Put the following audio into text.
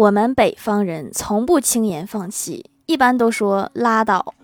我们北方人从不轻言放弃一般都说拉倒。